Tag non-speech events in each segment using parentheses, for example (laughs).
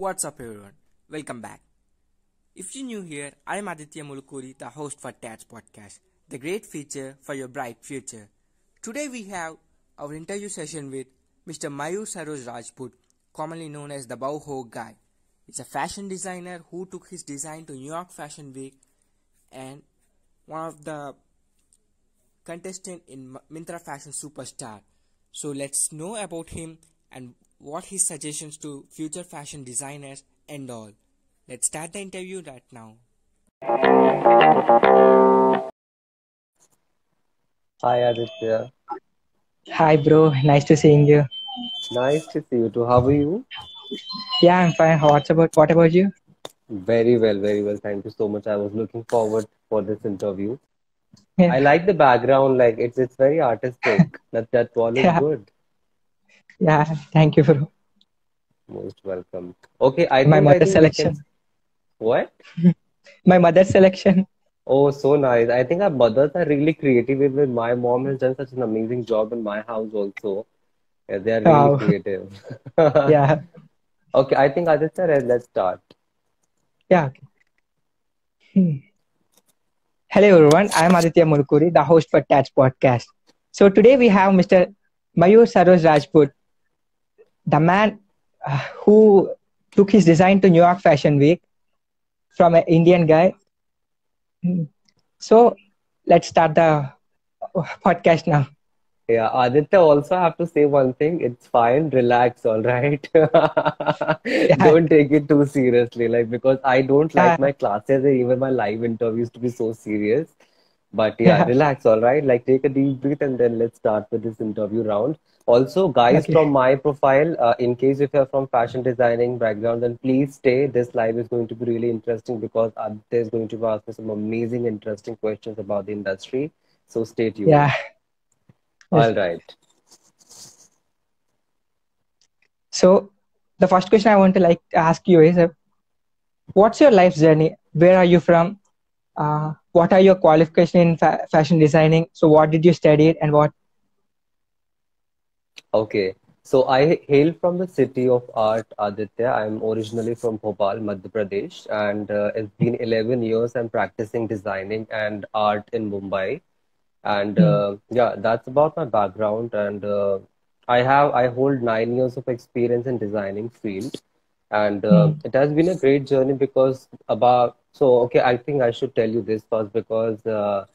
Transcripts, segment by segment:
What's up, everyone? Welcome back. If you're new here, I'm Aditya Mulukuri, the host for TATS Podcast, the great feature for your bright future. Today we have our interview session with Mr. Mayur Saroj Rajput, commonly known as the Boho Guy. He's a fashion designer who took his design to New York Fashion Week and one of the contestant in Myntra Fashion Superstar. So let's know about him and what his suggestions to future fashion designers and all. Let's start the interview right now. Hi Aditya. Hi, bro. Nice to seeing you. Nice to see you too. How are you? Yeah, I'm fine. What's about? What about you? Very well, very well. Thank you so much. I was looking forward for this interview. Yeah. I like the background, like it's it's very artistic. that that wall is Yeah. good. Yeah, thank you, bro. Most welcome. Okay, I My I mother's selection. can. What? (laughs) My mother's selection. Oh, so nice. I think our mothers are really creative. Even my mom has done such an amazing job in my house also. Yeah, they are really Wow. creative. (laughs) Yeah, Okay, I think Aditya, let- let's start. yeah. Okay. Hmm. Hello, everyone. I'm Aditya Mulkuri, the host for Tats Podcast. So today we have Mr. Mayur Saroj Rajput, the man uh, who took his design to New York Fashion Week from an Indian guy. Hmm. So let's start the uh, podcast now. Yeah, Aditya, also have to say one thing. It's fine, relax, all right? (laughs) Don't take it too seriously, like because I don't like Yeah. my classes and even my live interviews to be so serious. But yeah, (laughs) Yeah. relax, all right? Like take a deep breath and then let's start with this interview round. Also, guys, Okay. from my profile, uh, in case if you're from fashion designing background, then please stay. This live is going to be really interesting because Aditya is going to ask me some amazing, interesting questions about the industry. So stay tuned. Yeah. All right. So the first question I want to like ask you is, uh, what's your life journey? Where are you from? Uh, what are your qualifications in fa- fashion designing? So what did you study and what? Okay, so I hail from the city of art, Aditya. I'm originally from Bhopal, Madhya Pradesh, and uh, it's been 11 years I'm practicing designing and art in Mumbai. And Hmm. uh, yeah, that's about my background. And uh, I have I hold nine years of experience in designing field, and uh, Hmm. it has been a great journey because about so okay, I think I should tell you this first because. Uh,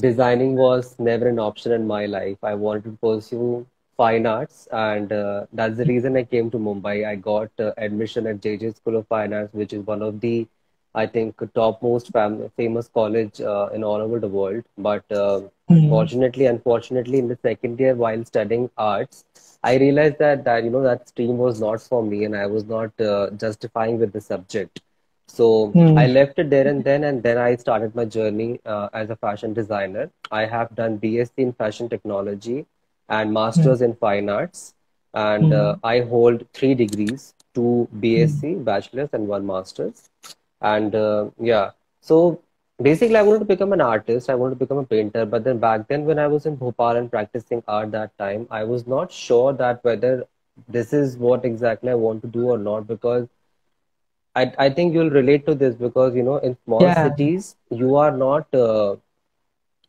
designing was never an option in my life. I wanted to pursue fine arts, and uh, that's the reason I came to Mumbai. I got uh, admission at JJ School of Fine Arts, which is one of the, I think, topmost fam- famous college uh, in all over the world. But uh, Hmm. fortunately, unfortunately, in the second year while studying arts, I realized that that you know that stream was not for me, and I was not uh, justifying with the subject. So Hmm. I left it there and then, and then I started my journey uh, as a fashion designer. I have done BSc in fashion technology and masters in fine arts, and uh, I hold three degrees: two BSc, bachelor's, and one master's. And uh, yeah, so basically, I wanted to become an artist. I wanted to become a painter. But then back then, when I was in Bhopal and practicing art that time, I was not sure that whether this is what exactly I want to do or not because I, I think you'll relate to this because you know in small Yeah. cities you are not uh,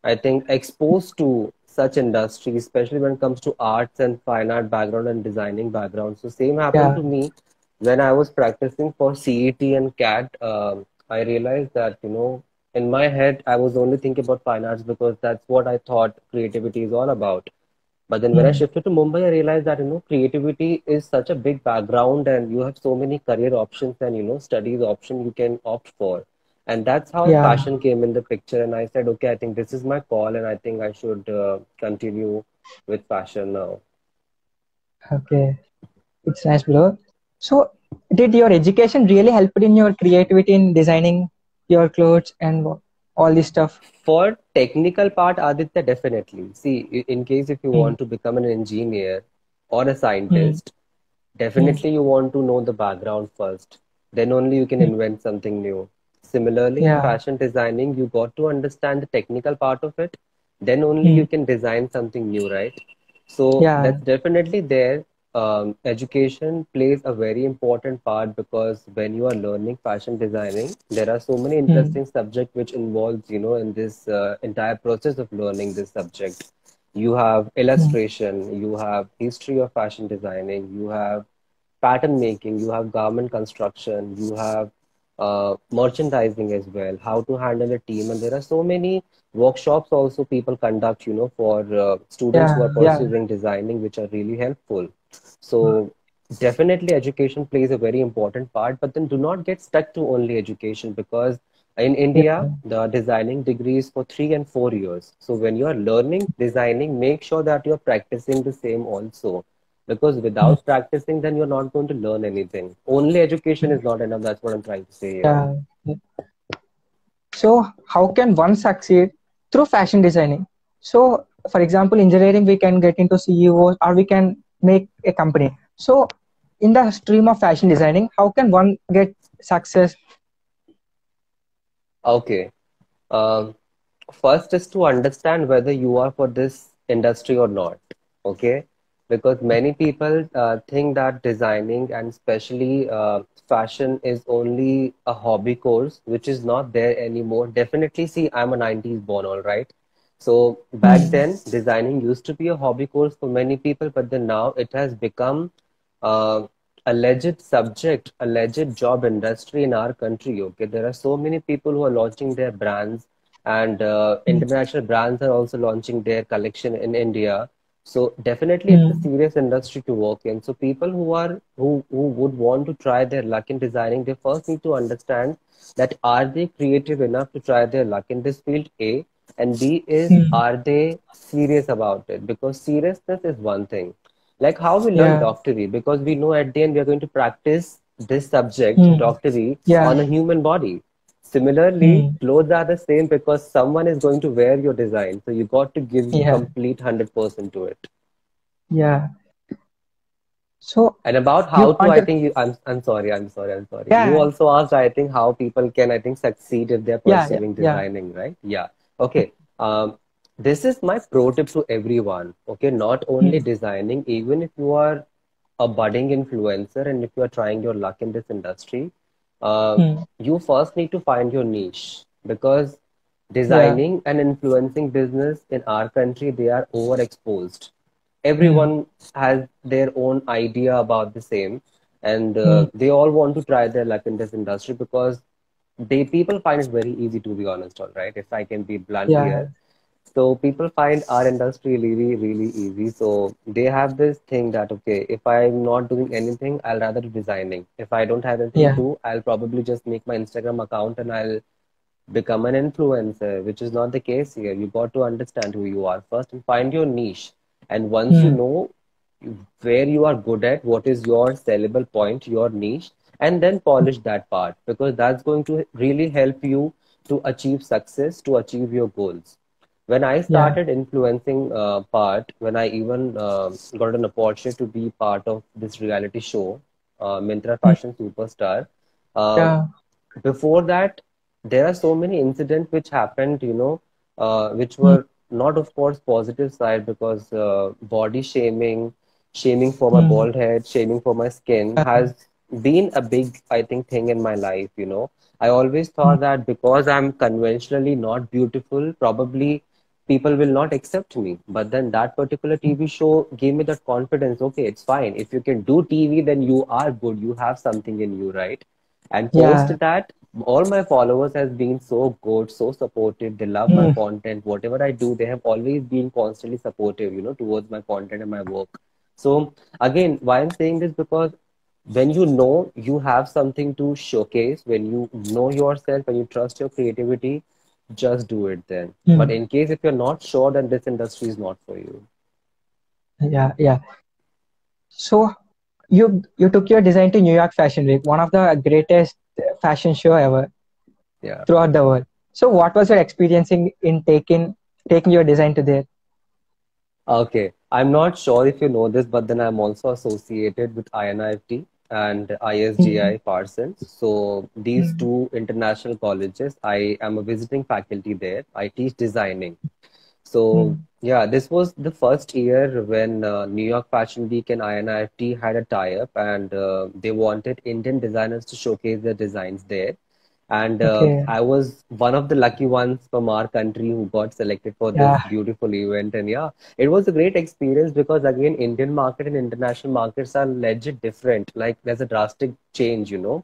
I think exposed to such industries, especially when it comes to arts and fine art background and designing background. So same happened Yeah. to me when I was practicing for CET and CAT. Um, I realized that you know in my head I was only thinking about fine arts because that's what I thought creativity is all about. But then when I Hmm. shifted to Mumbai, I realized that you know creativity is such a big background, and you have so many career options and you know studies option you can opt for. And that's how Yeah. fashion came in the picture. And I said, okay, I think this is my call, and I think I should uh, continue with fashion now. Okay. It's nice, bro. So did your education really help in your creativity in designing your clothes and wha- all this stuff? For technical part, Aditya, definitely. See, in case if you Hmm. want to become an engineer or a scientist, definitely you want to know the background first. Then only you can Hmm. invent something new. Similarly, in fashion designing, you got to understand the technical part of it. Then only Hmm. you can design something new, right? So Yeah. that's definitely there. Um, education plays a very important part because when you are learning fashion designing, there are so many Hmm. interesting subjects which involves, you know, in this uh, entire process of learning this subject. You have Hmm. illustration, you have history of fashion designing, you have pattern making, you have garment construction, you have uh, merchandising as well, how to handle a team, and there are so many workshops also people conduct, you know, for uh, students who Yeah, are yeah. pursuing designing, which are really helpful. So definitely education plays a very important part, but then do not get stuck to only education because in India, the designing degree is for three and four years. So when you are learning designing, make sure that you're practicing the same also. Because Hmm. without practicing, then you're not going to learn anything. Only education is not enough. That's what I'm trying to say here. Yeah. So, how can one succeed through fashion designing? So, for example, engineering, we can get into CEOs or we can make a company. So, in the stream of fashion designing, how can one get success? Okay. Um, first is to understand whether you are for this industry or not. Okay. Because many people uh, think that designing and especially uh, fashion is only a hobby course, which is not there anymore. Definitely, see, I'm a 90s born, all right. So back Hmm. then, designing used to be a hobby course for many people, but then now it has become uh, a legit subject, a legit job industry in our country. Okay, there are so many people who are launching their brands, and uh, Hmm. international brands are also launching their collection in India. So definitely, it's a Hmm. serious industry to work in. So people who are who who would want to try their luck in designing, they first need to understand that are they creative enough to try their luck in this field? A and B is Hmm. are they serious about it? Because seriousness is one thing like how we learn Yeah. doctory because we know at the end we are going to practice this subject Hmm. doctory Yeah. on a human body similarly Hmm. clothes are the same because someone is going to wear your design so you got to give Yeah. complete 100% to it Yeah. So, and about how to i think you i'm, I'm sorry i'm sorry i'm sorry Yeah. you also asked i think how people can i think succeed if they're yeah, yeah, pursuing yeah. designing right yeah okay um this is my pro tip to everyone okay not only Hmm. designing even if you are a budding influencer and if you are trying your luck in this industry, Hmm. you first need to find your niche because Yeah. designing and influencing business in our country, they are overexposed. Hmm. Everyone has their own idea about the same, and uh, they all want to try their luck in this industry because they people find it very easy to be honest, all right, if I can be blunt Yeah. here. So people find our industry really, really easy. So they have this thing that, okay, if I'm not doing anything, I'll rather do designing. If I don't have anything to do, I'll probably just make my Instagram account and I'll become an influencer, which is not the case here. You got to understand who you are first and find your niche. And once you Hmm. know where you are good at, what is your sellable point, your niche, and then polish that part because that's going to really help you to achieve success, to achieve your goals when I Yeah. started influencing uh, part, when I even uh, got an opportunity to be part of this reality show, uh, Myntra Hmm. Fashion Superstar, um, Yeah. before that, there are so many incidents which happened, you know, uh, which Hmm. were not, of course, positive side because uh, body shaming, shaming for my Hmm. bald head, shaming for my skin Yeah. has been a big, I think, thing in my life, you know. I always Hmm. thought that because I'm conventionally not beautiful, probably people will not accept me. But then that particular Hmm. TV show gave me that confidence. Okay, it's fine. If you can do TV, then you are good. You have something in you, right? And post Yeah. that, all my followers has been so good, so supportive. They love my Hmm. content. Whatever I do, they have always been constantly supportive, you know, towards my content and my work. So again, why I'm saying this because when you know you have something to showcase, when you know yourself, when you trust your creativity, just do it then. But Hmm. in case if you're not sure, then this industry is not for you. Yeah. Yeah. So, you you took your design to New York Fashion Week, one of the greatest fashion show ever Yeah. throughout the world. So, what was your experience in, in taking taking your design to there? Okay. I'm not sure if you know this, but then I'm also associated with INIFD and. ISDI Parsons. So these Hmm. two international colleges, I am a visiting faculty there. I teach designing. So Mm. yeah, this was the first year when uh, New York Fashion Week and INIFD had a tie-up, and uh, they wanted Indian designers to showcase their designs there. And uh, Okay. I was one of the lucky ones from our country who got selected for this Yeah. beautiful event. And yeah, it was a great experience because again, Indian market and international markets are legit different. Like there's a drastic change, you know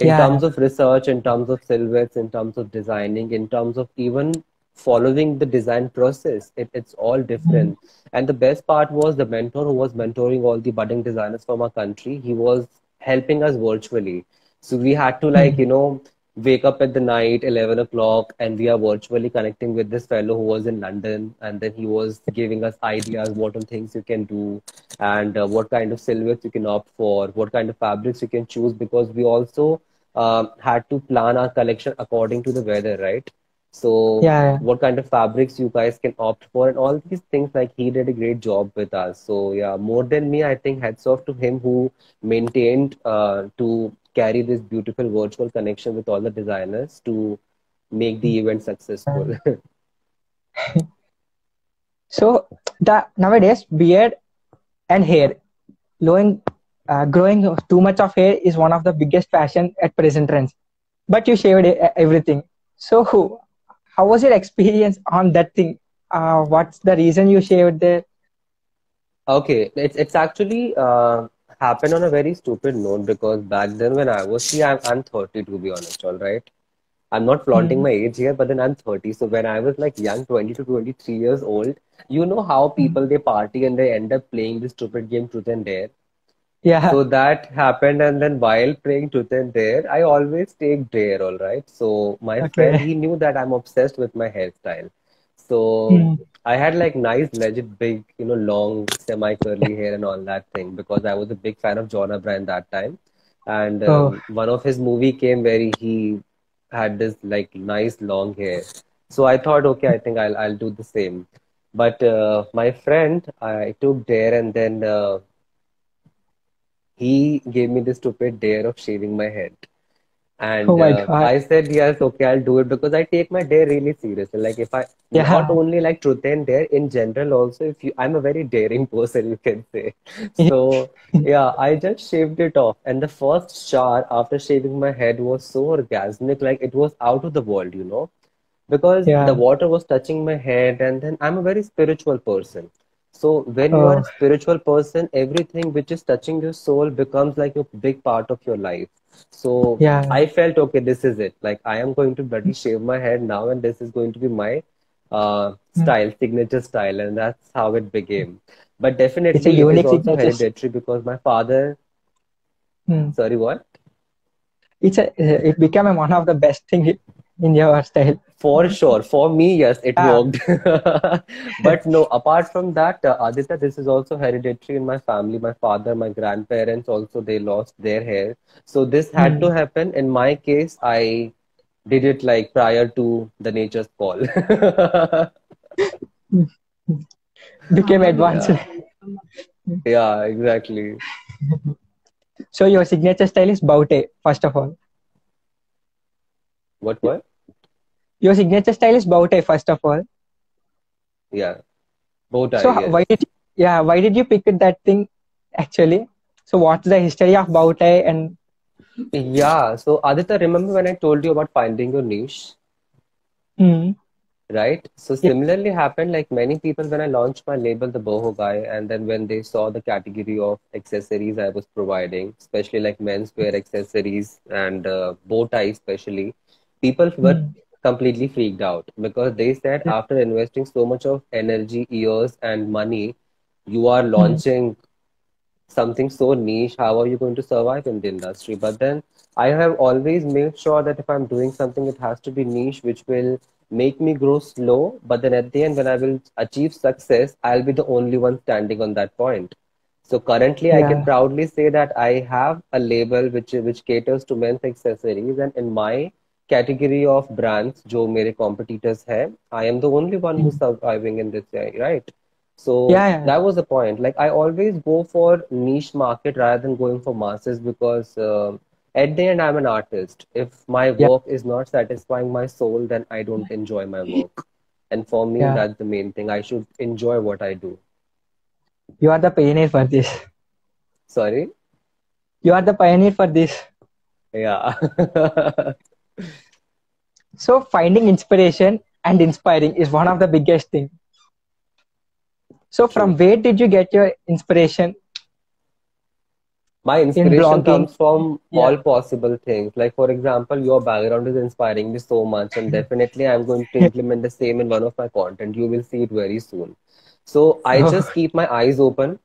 in Yeah. terms of research, in terms of silhouettes, in terms of designing, in terms of even following the design process. It, it's all different. And the best part was the mentor who was mentoring all the budding designers from our country. He was helping us virtually. So we had to like, you know, wake up at the night, 11 o'clock, and we are virtually connecting with this fellow who was in London. And then he was giving us ideas, what all things you can do, and uh, what kind of silhouettes you can opt for, what kind of fabrics you can choose, because we also um, had to plan our collection according to the weather, right? So Yeah. yeah. what kind of fabrics you guys can opt for and all these things like he did a great job with us so yeah more than me i think heads off to him who maintained uh, to carry this beautiful virtual connection with all the designers to make the event successful (laughs) So the nowadays beard and hair, growing, uh, growing too much of hair is one of the biggest fashion at present trends. But you shaved e- everything. So how was your experience on that thing? Uh, what's the reason you shaved there? Okay, it's it's actually uh, happened on a very stupid note because back then when I was see I'm I'm 30 to be honest, all right. I'm not flaunting Mm. my age here, but then I'm 30. So when I was like young, 20 to 23 years old, you know how people they party and they end up playing this stupid game Truth and Dare. Yeah. So that happened, and then while playing Truth and Dare, I always take Dare, all right. So my friend, he knew that I'm obsessed with my hairstyle. So Mm. I had like nice, legit, big, you know, long, semi-curly (laughs) hair and all that thing because I was a big fan of John Abraham that time. And Oh. um, one of his movie came where he had this like nice long hair. So I thought, okay, I think I'll I'll do the same. But uh, my friend, I took Dare and then uh, he gave me the stupid dare of shaving my head. And Oh my uh, God. I said, yes, okay, I'll do it because I take my dare really seriously. Like if I, Yeah. not only like truth and dare, in general also, if you, I'm a very daring person, you can say. (laughs) So yeah, I just shaved it off. And the first shower after shaving my head was so orgasmic, like it was out of the world, you know because Yeah. the water was touching my head and then i'm a very spiritual person so when you are a spiritual person everything which is touching your soul becomes like a big part of your life so Yeah. i felt okay this is it like i am going to bloody shave my head now and this is going to be my uh, style signature style and that's how it became but definitely, It's a definitely it is unique also signature. hereditary because my father Hmm. sorry what It's a, it became one of the best thing in your style. For sure. For me, yes, it Yeah. worked. (laughs) But no, apart from that, uh, Aditya, this is also hereditary in my family. My father, my grandparents also, they lost their hair. So this had to happen. In my case, I did it like prior to the nature's call. (laughs) Became advanced. Yeah, exactly. (laughs) So your signature style is baute, first of all. What, what? Your signature style is baute, first of all. Yeah. Bow tie, So yes. why did you, yeah why did you pick that thing actually? So what's the history of baute and Yeah. So Aditya, remember when I told you about finding your niche? Hmm. Right. So similarly happened like many people when I launched my label, the Boho Guy, and then when they saw the category of accessories I was providing, especially like menswear accessories and uh, bow tie especially, people were hmm. completely freaked out because they said after investing so much of energy, years, and money, you are hmm. launching something so niche, how are you going to survive in the industry? But then I have always made sure that if I'm doing something, it has to be niche, which will make me grow slow. But then at the end, when I will achieve success, I'll be the only one standing on that point. So currently, I can proudly say that I have a label which which caters to men's accessories, and in my category of brands, जो मेरे competitors हैं, I am the only one who's surviving in this area, right? So Yeah, yeah. that was the point. Like I always go for niche market rather than going for masses because uh, at the end I'm an artist. If my Yeah. work is not satisfying my soul, then I don't enjoy my work. And for me, Yeah. that's the main thing. I should enjoy what I do. You are the pioneer for this. Sorry? You are the pioneer for this. Yeah. (laughs) So finding inspiration and inspiring is one of the biggest thing. So from where did you get your inspiration? My inspiration blogging. comes from Yeah. all possible things. Like, for example, your background is inspiring me so much, and definitely I'm going to implement the same in one of my content. You will see it very soon. So I Oh. just keep my eyes open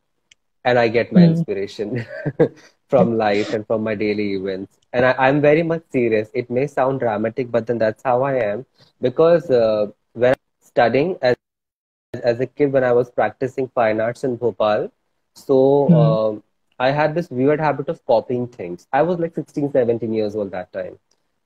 and I get my Hmm. inspiration (laughs) from life and from my daily events. And I, I'm very much serious. It may sound dramatic, but then that's how I am. Because uh, when I was studying as, as a kid, when I was practicing fine arts in Bhopal, so um, I had this weird habit of copying things. I was like 16, 17 years old that time.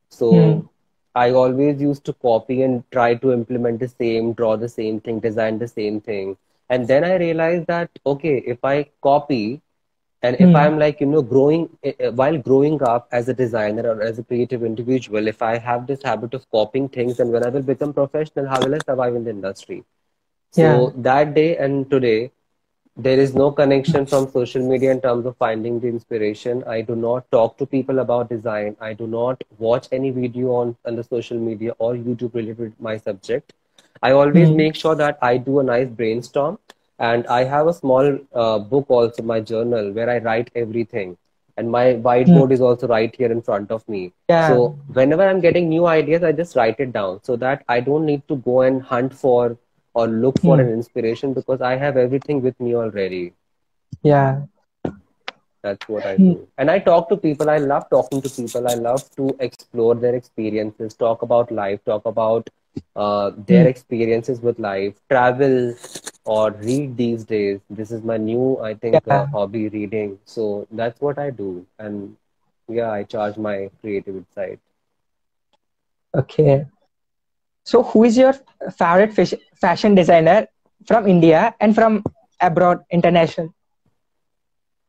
So Hmm. I always used to copy and try to implement the same, draw the same thing, design the same thing. And then I realized that, okay, if I copy and if Hmm. I'm like, you know, growing, uh, while growing up as a designer or as a creative individual, if I have this habit of copying things, and when I will become professional, how will I survive in the industry? So Yeah. that day and today, there is no connection from social media in terms of finding the inspiration. I do not talk to people about design. I do not watch any video on, on the social media or YouTube related to my subject. I always Hmm. make sure that I do a nice brainstorm and I have a small uh, book also, my journal, where I write everything. And my whiteboard is also right here in front of me. Yeah. So whenever I'm getting new ideas, I just write it down so that I don't need to go and hunt for or look for Hmm. an inspiration because I have everything with me already. Yeah. That's what I Hmm. do. And I talk to people. I love talking to people. I love to explore their experiences, talk about life, talk about uh, their Hmm. experiences with life, travel or read these days. This is my new, I think, uh, hobby reading. So that's what I do. And yeah, I charge my creative side. Okay. So who is your favorite fish, fashion designer from India and from abroad, international?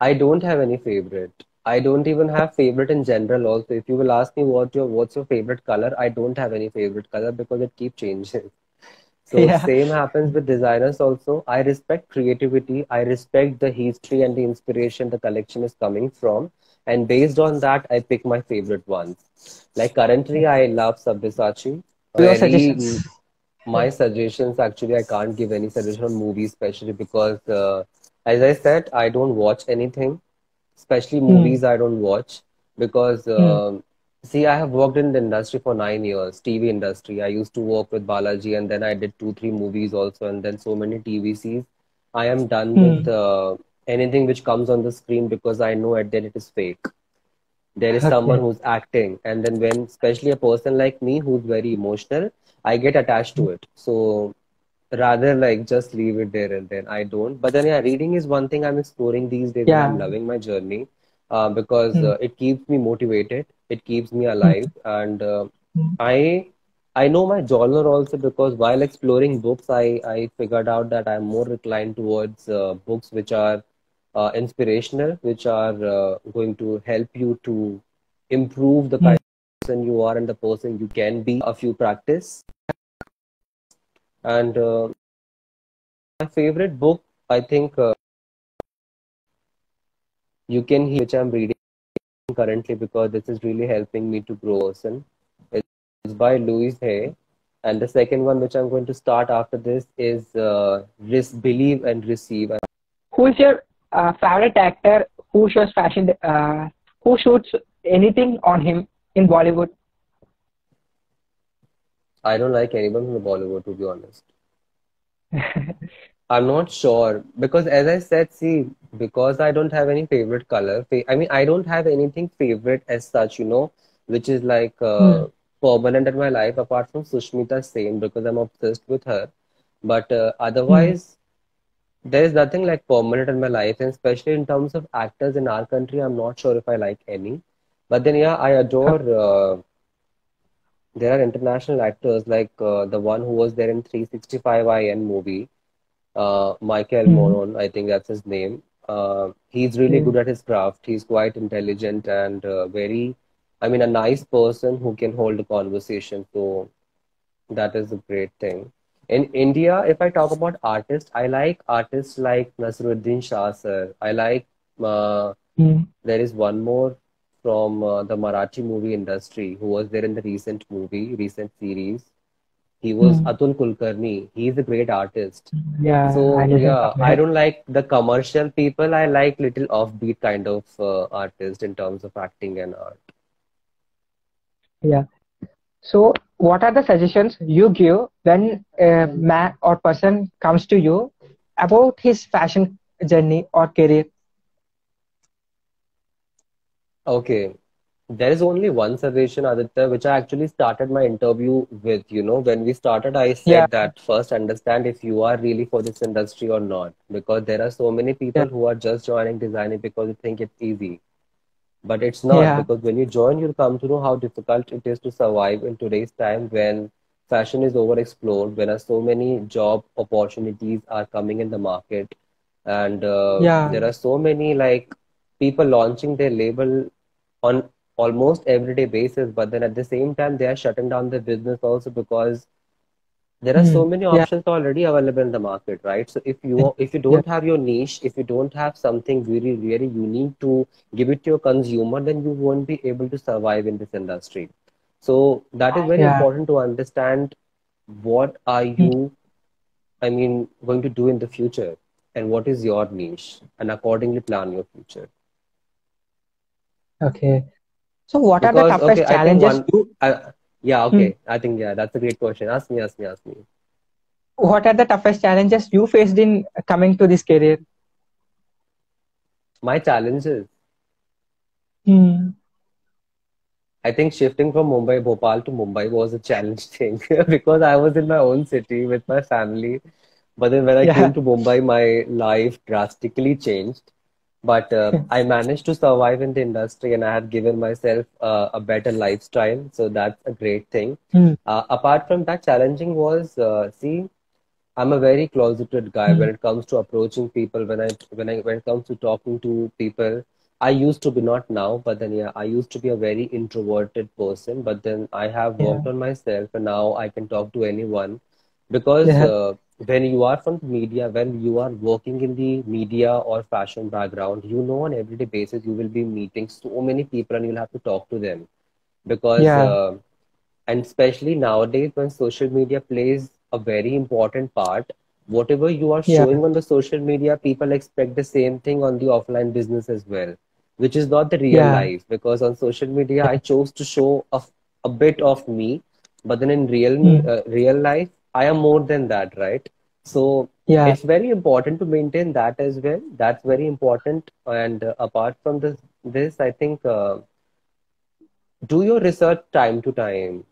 I don't have any favorite. I don't even have favorite in general also. If you will ask me what your what's your favorite color, I don't have any favorite color because it keeps changing. So Yeah. same happens with designers also. I respect creativity. I respect the history and the inspiration the collection is coming from. And based on that, I pick my favorite ones. Like currently, I love Sabyasachi. Your suggestions. my suggestions actually, I can't give any suggestion on movies, especially because, uh, as I said, I don't watch anything, especially Hmm. movies. I don't watch because, um, see, I have worked in the industry for nine years, TV industry. I used to work with Balaji, and then I did two, three movies also, and then so many TVCs. I am done with uh, anything which comes on the screen because I know at end it is fake there is Okay. someone who's acting and then when especially a person like me who's very emotional i get attached to it so rather like just leave it there and then i don't but then yeah reading is one thing i'm exploring these days and Yeah. i'm loving my journey uh, because Hmm. uh, it keeps me motivated it keeps me alive and uh, Hmm. i i know my genre also because while exploring books i i figured out that i'm more inclined towards uh, books which are uh, inspirational, which are uh, going to help you to improve the kind of person you are and the person you can be. A few practice. And my favorite book, I think, uh, you can hear, which I'm reading currently because this is really helping me to grow. Person. It's by Louise Hay. And the second one, which I'm going to start after this, is uh, Ris- Believe and Receive. Who is your uh, favorite actor who shows fashion, uh, who shoots anything on him in Bollywood? I don't like anyone from the Bollywood, to be honest. (laughs) I'm not sure because, as I said, see, because I don't have any favorite color. I mean, I don't have anything favorite as such, you know, which is like uh, permanent in my life apart from Sushmita Sen because I'm obsessed with her. But uh, otherwise, there is nothing like permanent in my life, and especially in terms of actors in our country, I'm not sure if I like any. But then, yeah, I adore. Uh, there are international actors like uh, the one who was there in 365 IN movie, uh, Michael Mhm. Moron, I think that's his name. Uh, he's really Yeah. good at his craft. He's quite intelligent and uh, very, I mean, a nice person who can hold a conversation. So that is a great thing. In India, if I talk about artists, I like artists like Naseeruddin Shah sir. I like uh, Hmm. there is one more from uh, the Marathi movie industry who was there in the recent movie, recent series. He was Hmm. Atul Kulkarni. He's a great artist. Yeah, So I yeah, I don't like the commercial people. I like little offbeat kind of uh, artist in terms of acting and art. Yeah. So, what are the suggestions you give when a man or person comes to you about his fashion journey or career? Okay, there is only one suggestion, Aditya, which I actually started my interview with. You know, when we started, I Yeah, said that first understand if you are really for this industry or not, because there are so many people yeah, who are just joining designing because they think it's easy. But it's not yeah, because when you join, you'll come to know how difficult it is to survive in today's time when fashion is overexplored, when so many job opportunities are coming in the market, and uh, yeah, there are so many like people launching their label on almost everyday basis, but then at the same time they are shutting down their business also because there are so Hmm. many yeah, options already available in the market, right? So if you if you don't have your niche, if you don't have something really really unique to give it to your consumer, then you won't be able to survive in this industry. So that is very yeah, important to understand what are Hmm. you, I mean, going to do in the future, and what is your niche, and accordingly plan your future. okay. So, what are the Because okay, toughest challenges one, you, uh, yeah, Hmm. okay, I think yeah, that's a great question. Ask me, ask me, ask me. what are the toughest challenges you faced in coming to this career? My challenges. Hmm. I think shifting from Mumbai, Bhopal to Mumbai was a challenge (laughs) thing (laughs) because I was in my own city with my family. But then when I came to Mumbai, my life drastically changed. But uh, (laughs) I managed to survive in the industry and I had given myself uh, a better lifestyle. So that's a great thing. Hmm. Uh, apart from that, challenging was, uh, see, I'm a very closeted guy Hmm. when it comes to approaching people. When I when I when it comes to talking to people, I used to be not now, but then yeah, I used to be a very introverted person. But then I have yeah, worked on myself, and now I can talk to anyone because yeah, uh, when you are from the media, when you are working in the media or fashion background, you know on everyday basis you will be meeting so many people and you'll have to talk to them. Because yeah, uh, and especially nowadays when social media plays a very important part whatever you are yeah, showing on the social media people expect the same thing on the offline business as well which is not the real yeah, life. Because on social media i chose to show a, a bit of me but then in real Hmm. uh, real life i am more than that right? So yeah, it's very important to maintain that as well. That's very important. And uh, apart from this this i think uh, do your research time to time.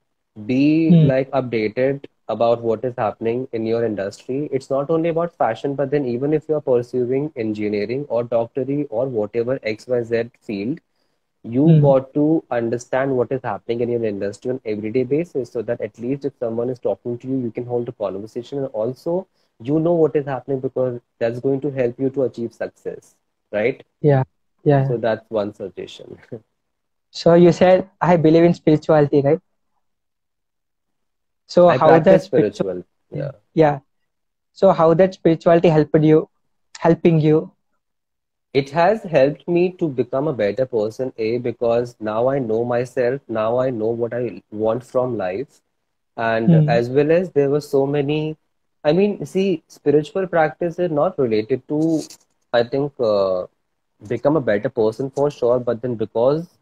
Be Hmm. like updated about what is happening in your industry. It's not only about fashion but then even if you're pursuing engineering or doctorate or whatever xyz field you Hmm. got to understand what is happening in your industry on everyday basis so that at least if someone is talking to you you can hold a conversation and also you know what is happening because that's going to help you to achieve success right yeah, yeah. so that's one suggestion (laughs) So you said I believe in spirituality, right? So i how that spiritual yeah yeah. So how that spirituality helped you, helping you? It has helped me to become a better person, A, because now I know myself, now I know what I want from life, and Hmm. as well as there were so many. I mean, see, spiritual practice is not related to, I think, uh, become a better person for sure, but then because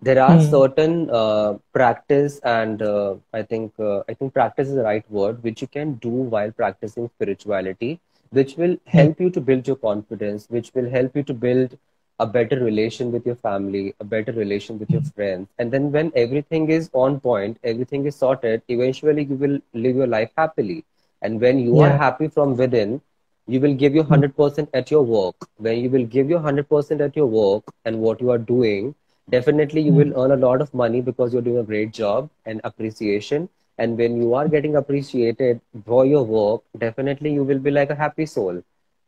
there are Hmm. certain uh, practice and uh, I think uh, I think practice is the right word which you can do while practicing spirituality which will Hmm. help you to build your confidence which will help you to build a better relation with your family a better relation with your Hmm. friends and then when everything is on point everything is sorted eventually you will live your life happily and when you are happy from within you will give your Hmm. 100% at your work when you will give your 100% at your work and what you are doing definitely you Hmm. will earn a lot of money because you're doing a great job and appreciation and when you are getting appreciated for your work definitely you will be like a happy soul.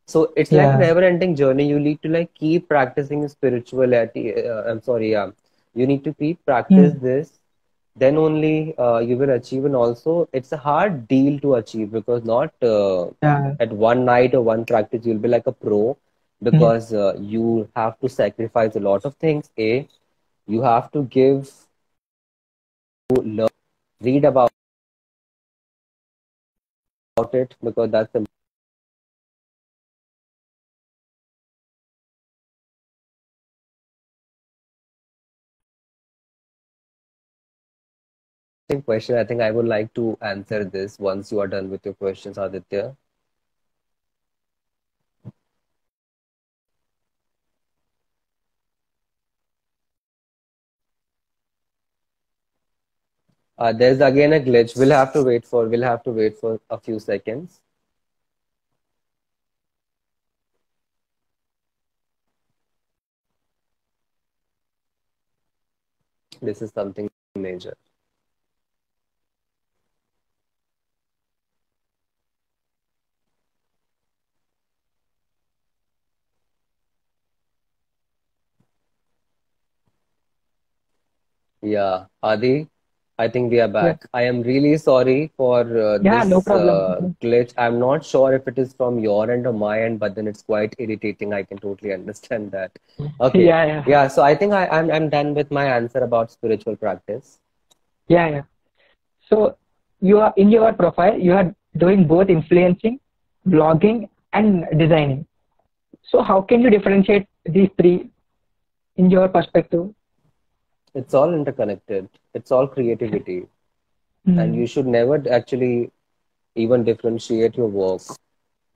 So it's like a never ending journey. You need to like keep practicing spirituality uh, i'm sorry yeah. You need to keep practice Hmm. this. Then only uh, you will achieve and also it's a hard deal to achieve because not uh, yeah. at one night or one practice you'll be like a pro because uh, you have to sacrifice a lot of things a. You have to give learn, read about about it because that's the question. I think I would like to answer this once you are done with your questions, Aditya. Uh, there's again a glitch. We'll have to wait for. We'll have to wait for a few seconds. This is something major. Yeah, Adi, I think we are back. I am really sorry for uh, yeah no this uh, glitch. I'm not sure if it is from your end or my end, but then it's quite irritating. I can totally understand that. (laughs) Okay. yeah yeah Yeah, so I think I, I'm I'm done with my answer about spiritual practice. yeah yeah so you are in your profile you are doing both influencing blogging and designing so how can you differentiate these three in your perspective It's all interconnected. It's all creativity. And Hmm. you should never actually even differentiate your work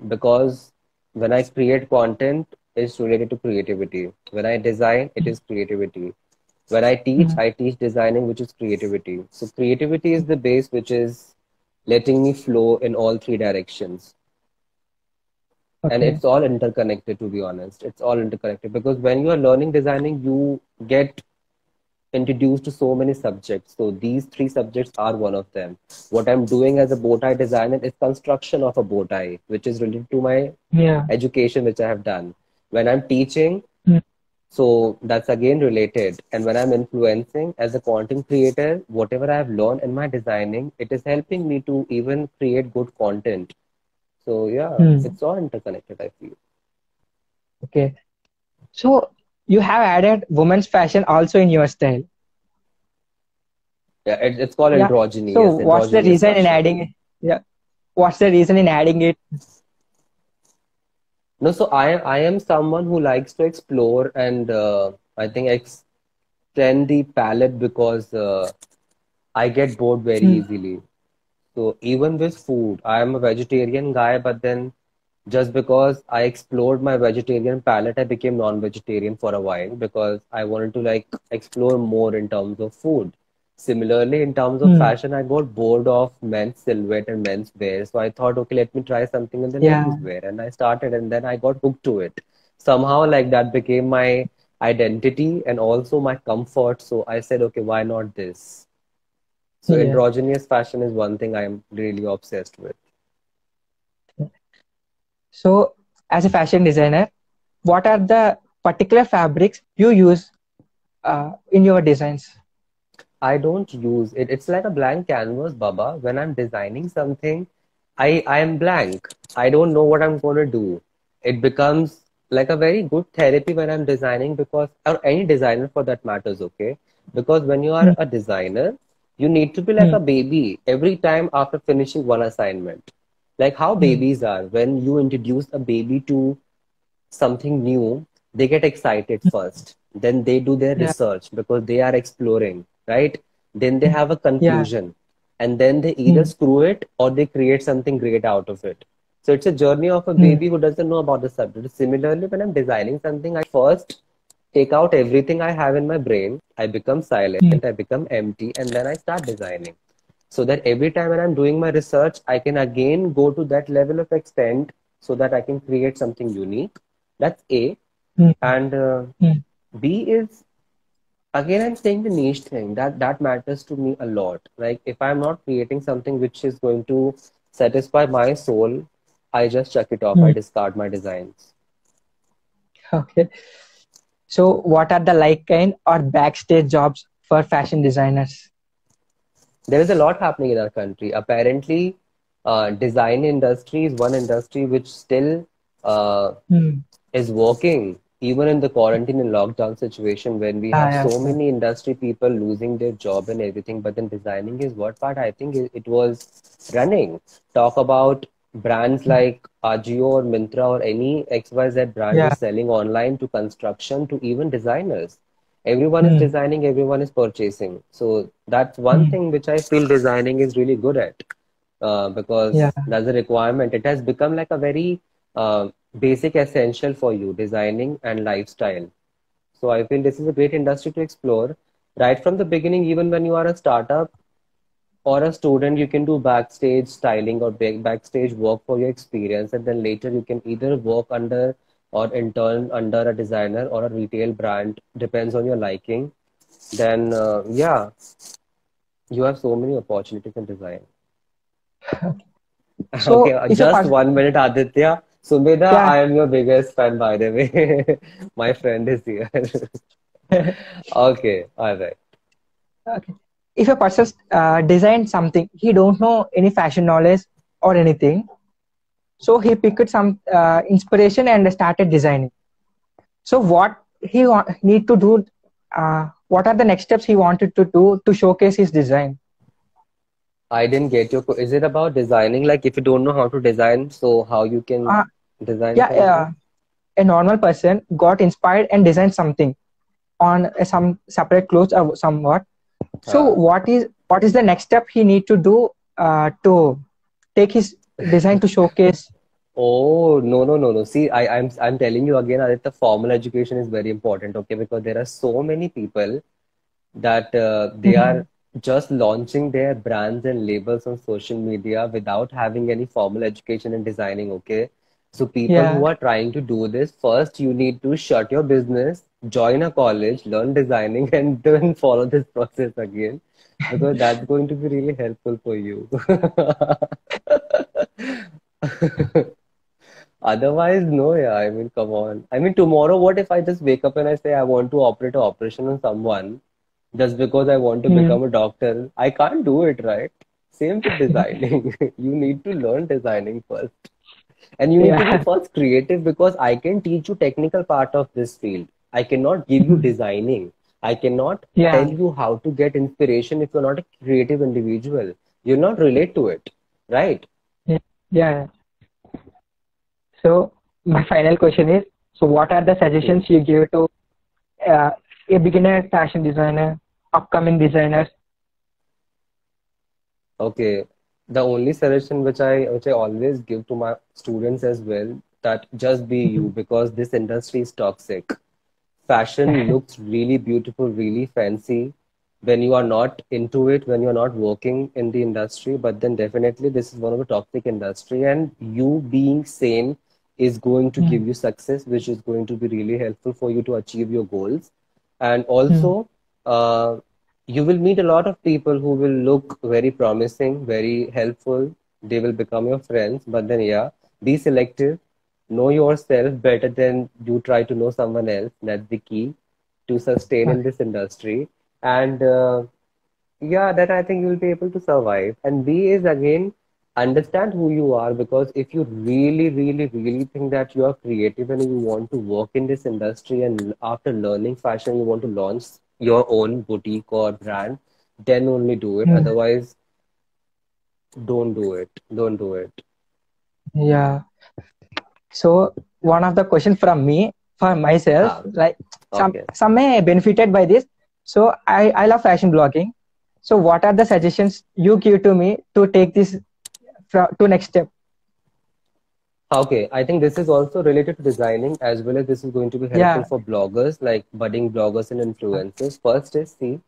because when I create content, it's related to creativity. When I design, it is creativity. When I teach, Hmm. I teach designing, which is creativity. So creativity is the base, which is letting me flow in all three directions. And it's all interconnected, to be honest. It's all interconnected because when you are learning designing, you get introduced to so many subjects. So these three subjects are one of them. What I'm doing as a bow tie designer is construction of a bow tie, which is related to my yeah education, which I have done. When I'm teaching, Hmm. so that's again related. And when I'm influencing as a content creator, whatever I have learned in my designing, it is helping me to even create good content. So yeah, Hmm. it's all interconnected, I feel. okay so you have added women's fashion also in your style Yeah, it, it's called yeah androgyny. so Yes, what's the reason in adding it yeah what's the reason in adding it No, so I I am someone who likes to explore and uh, I think extend the palette because uh, I get bored very Hmm. easily. So even with food, I am a vegetarian guy, but then just because I explored my vegetarian palate, I became non-vegetarian for a while because I wanted to like explore more in terms of food. Similarly, in terms of Hmm. fashion, I got bored of men's silhouette and men's wear. So I thought, okay, let me try something in the yeah ladies' wear. And I started, and then I got hooked to it. Somehow, like that became my identity and also my comfort. So I said, okay, why not this? So yeah androgynous fashion is one thing I am really obsessed with. So as a fashion designer what are the particular fabrics you use uh, in your designs I don't use it. It's like a blank canvas, Baba. When I'm designing something, I I am blank. I don't know what I'm going to do. It becomes like a very good therapy when I'm designing because, or any designer for that matters, okay? Because when you are Hmm. a designer, you need to be like Hmm. a baby every time after finishing one assignment. Like how Hmm. babies are. When you introduce a baby to something new, they get excited first. Then they do their yeah research because they are exploring, right? Then they Hmm. have a yeah conclusion. And then they either Hmm. screw it or they create something great out of it. So it's a journey of a Hmm. baby who doesn't know about the subject. Similarly, when I'm designing something, I first take out everything I have in my brain. I become silent, Hmm. I become empty, and then I start designing. So that every time when I'm doing my research, I can again go to that level of extent so that I can create something unique. That's A. Hmm. And uh, Hmm. B is again I'm saying the niche thing that that matters to me a lot. Like if I'm not creating something which is going to satisfy my soul, I just chuck it off. I Hmm. discard my designs. okay so what are the like kind or backstage jobs for fashion designers there is a lot happening in our country. Apparently, uh, design industry is one industry which still uh, Hmm. is working even in the quarantine and lockdown situation when we Ah, have yes, so many industry people losing their job and everything. But then designing is what part I think it, it was running. Talk about brands like Ajio or Myntra or any XYZ brand Yeah. is selling online to construction to even designers. Everyone is Hmm. designing, everyone is purchasing. So that's one Hmm. thing which I feel designing is really good at uh, because Yeah. that's a requirement. It has become like a very uh, basic essential for you, designing and lifestyle. So I feel this is a great industry to explore. Right from the beginning, even when you are a startup or a student, you can do backstage styling or backstage work for your experience, and then later you can either work under or intern under a designer or a retail brand, depends on your liking. Then, uh, yeah, you have so many opportunities in design. (laughs) So, Okay, just one minute, Aditya. Sumedha, yeah, I am your biggest fan, by the way. (laughs) My friend is here. (laughs) Okay, all right. okay. If a person uh, designed something, he don't know any fashion knowledge or anything, so he picked some uh, inspiration and started designing. So what he wa- need to do? Uh, what are the next steps he wanted to do to showcase his design? I didn't get your. Is it about designing? Like, if you don't know how to design, so how you can Uh, design yeah, uh, a normal person got inspired and designed something on uh, some separate clothes or somewhat. So Uh, what is what is the next step he need to do uh, to take his design to showcase? oh, no, no, no, no. See, I, I'm I'm telling you again, that the formal education is very important, okay? Because there are so many people that uh, they Mhm. are just launching their brands and labels on social media without having any formal education in designing, okay? So people who are trying to do this, first you need to shut your business, join a college, learn designing, (laughs) and then follow this process again because that's going to be really helpful for you. (laughs) (laughs) Otherwise, no, yeah. I mean, come on. I mean, tomorrow, what if I just wake up and I say I want to operate an operation on someone just because I want to Mm. become a doctor? I can't do it, right? Same with designing. (laughs) You need to learn designing first. And you need to be first creative because I can teach you technical part of this field. I cannot give you Mhm. designing. I cannot yeah, tell you how to get inspiration if you're not a creative individual. You'll not relate to it, right? Yeah. So my final question is: So what are the suggestions you give to uh, a beginner fashion designer, upcoming designers? Okay. The only suggestion which I which I always give to my students as well that just be you Mhm. because this industry is toxic. Fashion (laughs) looks really beautiful, really fancy when you are not into it, when you're not working in the industry, but then definitely this is one of the toxic industry and you being sane is going to give Mm. you success, which is going to be really helpful for you to achieve your goals. And Mm. also, uh, you will meet a lot of people who will look very promising, very helpful. They will become your friends, but then, yeah, be selective. Know yourself better than you try to know someone else. That's the key to sustain in this industry. And uh, yeah, then I think you'll be able to survive. And B is again, understand who you are because if you really, really, really think that you are creative and you want to work in this industry, and after learning fashion, you want to launch your own boutique or brand, then only do it. Mm. Otherwise, don't do it. Don't do it. Yeah. So one of the question from me for myself, Ah, like some some may benefited by this. So I I love fashion blogging. So what are the suggestions you give to me to take this to next step? Okay, I think this is also related to designing as well as this is going to be helpful Yeah. for bloggers like budding bloggers and influencers. First is see,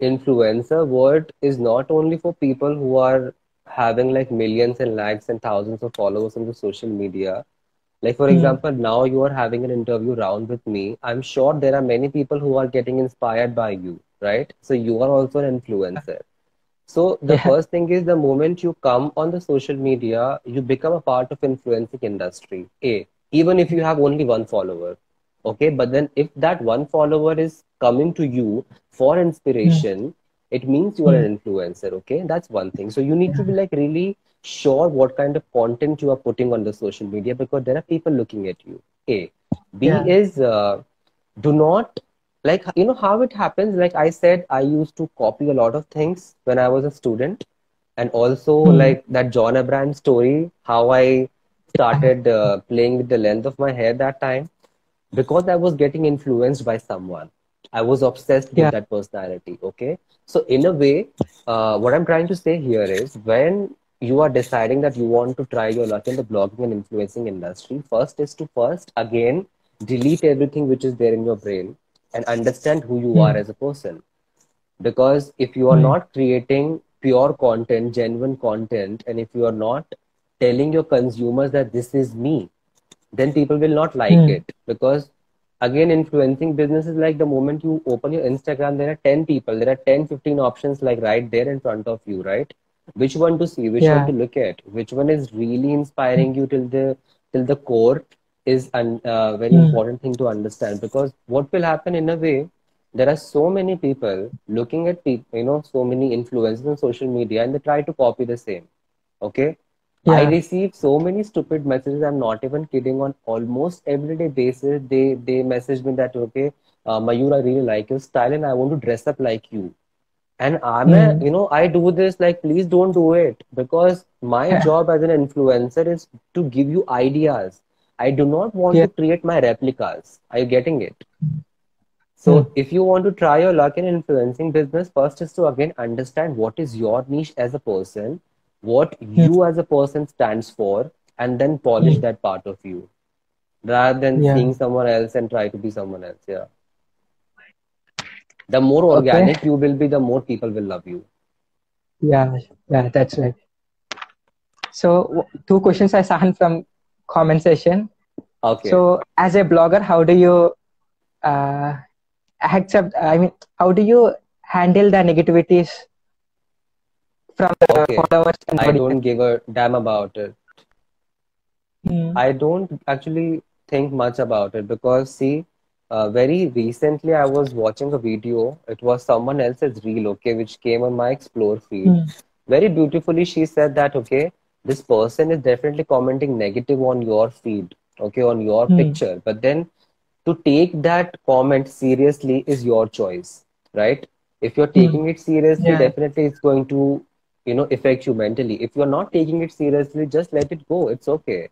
influencer word is not only for people who are having like millions and likes and thousands of followers on the social media. Like for Hmm. example, now you are having an interview round with me. I'm sure there are many people who are getting inspired by you, right? So you are also an influencer. So the Yeah. first thing is the moment you come on the social media, you become a part of influencing industry. A, even if you have only one follower. Okay, but then if that one follower is coming to you for Hmm. inspiration, it means you are an influencer okay that's one thing so you need to be like really sure what kind of content you are putting on the social media because there are people looking at you. A. B Yeah. is uh, do not like you know how it happens? Like i said i used to copy a lot of things when i was a student and also Hmm. like that john abraham story how i started uh, playing with the length of my hair that time. Because i was getting influenced by someone i was obsessed with that personality okay? So in a way uh, what i'm trying to say here is when you are deciding that you want to try your luck in the blogging and influencing industry first is to first again delete everything which is there in your brain and understand who you Hmm. are as a person because if you are Hmm. not creating pure content genuine content and if you are not telling your consumers that this is me then people will not like Hmm. it because again influencing business is like the moment you open your instagram there are 10 people there are 10 15 options like right there in front of you right which one to see which Yeah. one to look at which one is really inspiring you till the till the core is a uh, very Hmm. important thing to understand because what will happen in a way there are so many people looking at people you know so many influencers on social media and they try to copy the same okay I receive so many stupid messages. I'm not even kidding. On almost everyday basis, they they message me that okay, uh, Mayur, I really like your style and I want to dress up like you. And I'm a, Hmm. you know, I do this like please don't do it because my job as an influencer is to give you ideas. I do not want Yeah. to create my replicas. Are you getting it? So Hmm. if you want to try your luck in influencing business, first is to again understand what is your niche as a person, what you as a person stands for, and then polish Hmm. that part of you rather than Yeah. seeing someone else and try to be someone else. Yeah. The more Okay. organic you will be, the more people will love you. Yeah, yeah, that's right. So two questions I saw from comment section. Okay. So as a blogger, how do you uh, accept? I mean, how do you handle the negativities from the Okay. followers? And I don't give a damn about it. Hmm. I don't actually think much about it because, see, uh, very recently I was watching a video. It was someone else's reel, okay, which came on my explore feed. Hmm. Very beautifully, she said that, okay, this person is definitely commenting negative on your feed, okay, on your Hmm. picture. But then to take that comment seriously is your choice, right? If you're taking it seriously, Yeah. definitely it's going to, you know, affect you mentally. If you're not taking it seriously, just let it go. It's okay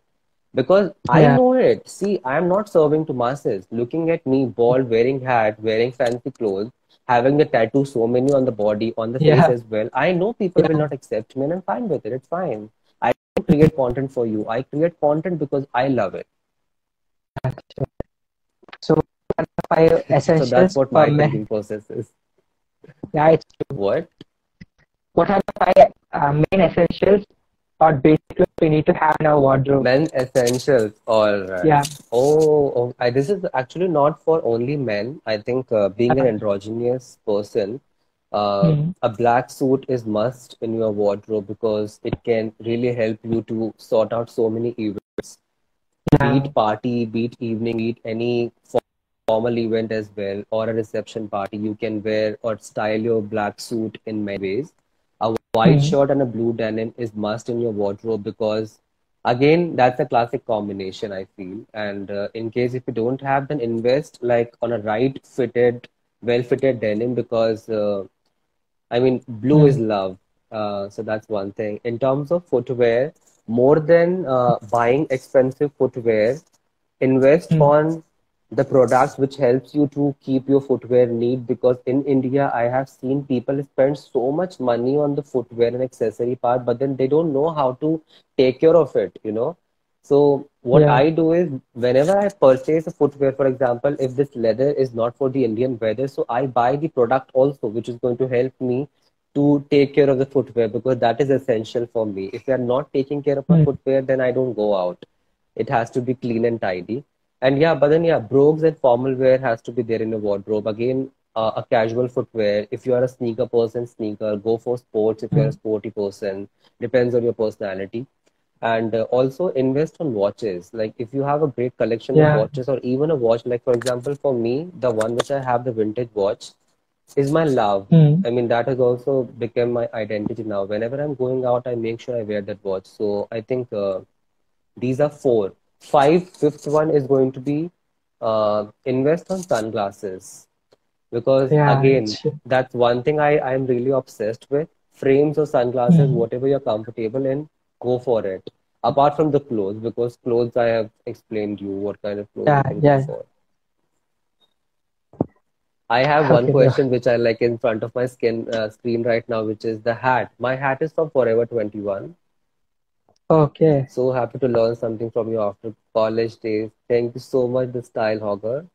because I know it. See, I'm not serving to masses. Looking at me, bald, wearing hat, wearing fancy clothes, having the tattoo so many on the body, on the face as well. I know people will not accept me, and I'm fine with it. It's fine. I don't create content for you. I create content because I love it. So what are the five (laughs) So essentials that's what for my thinking process is. Yeah, it's What? what are the five uh, main essentials or basic clothes we need to have in our wardrobe? Men essentials. All right. Yeah. Oh, oh I, this is actually not for only men. I think uh, being an androgynous person, uh, Mhm. a black suit is must in your wardrobe because it can really help you to sort out so many events. Yeah. Beat party, beat evening, beat any formal event as well, or a reception party. You can wear or style your black suit in many ways. White Mhm. shirt and a blue denim is must in your wardrobe because again that's a classic combination i feel and uh, in case if you don't have then invest like on a right fitted well fitted denim because uh, i mean blue is love uh, so that's one thing in terms of footwear more than uh, buying expensive footwear invest Mm. on the products which helps you to keep your footwear neat because in india i have seen people spend so much money on the footwear and accessory part but then they don't know how to take care of it you know? So what Yeah. i do is whenever i purchase a footwear for example if this leather is not for the indian weather so i buy the product also which is going to help me to take care of the footwear because that is essential for me. If you are not taking care of my footwear then i don't go out. It has to be clean and tidy and yeah, but then yeah, brogues and formal wear has to be there in your wardrobe. Again, uh, a casual footwear. If you are a sneaker person, sneaker. Go for sports if you're a Mm. sporty person. Depends on your personality. And uh, also invest on watches. Like if you have a great collection Yeah. of watches or even a watch, like for example, for me, the one which I have, the vintage watch. is my love. Mm. I mean, that has also become my identity now. Whenever I'm going out, I make sure I wear that watch. So I think uh, these are four. Five, fifth one is going to be uh, invest on sunglasses. Because Yeah, again, that's one thing I, I'm really obsessed with. Frames or sunglasses, Mm. whatever you're comfortable in, go for it. Apart from the clothes, because clothes I have explained you what kind of clothes Yeah, yeah. for. I have one Okay, bro. question which I like in front of my skin uh, screen right now, which is the hat. My hat is from Forever 21. Okay. So happy to learn something from you after college days. Thank you so much, the style hogger.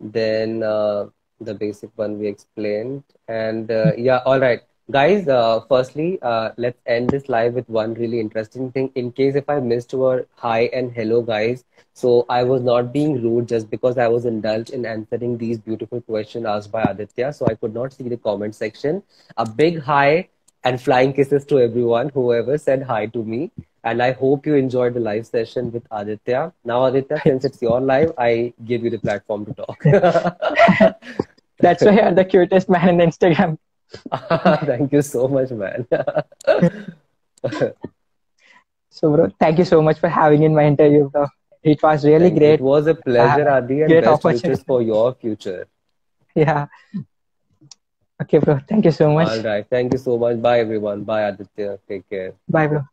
Then uh, the basic one we explained. And uh, yeah, all right. Guys, uh, firstly, uh, let's end this live with one really interesting thing. In case if I missed your hi and hello, guys. So I was not being rude just because I was indulged in answering these beautiful questions asked by Aditya. So I could not see the comment section. A big hi and flying kisses to everyone, whoever said hi to me. And I hope you enjoyed the live session with Aditya. Now, Aditya, since it's your live, I give you the platform to talk. (laughs) That's why you're the cutest man in Instagram. (laughs) Thank you so much, man. (laughs) So, bro, thank you so much for having in my interview, bro. It was really Thank you. great. It was a pleasure, Uh, Adi, and great best wishes for your future. Yeah. Okay, bro. Thank you so much. All right. Thank you so much. Bye, everyone. Bye, Aditya. Take care. Bye, bro.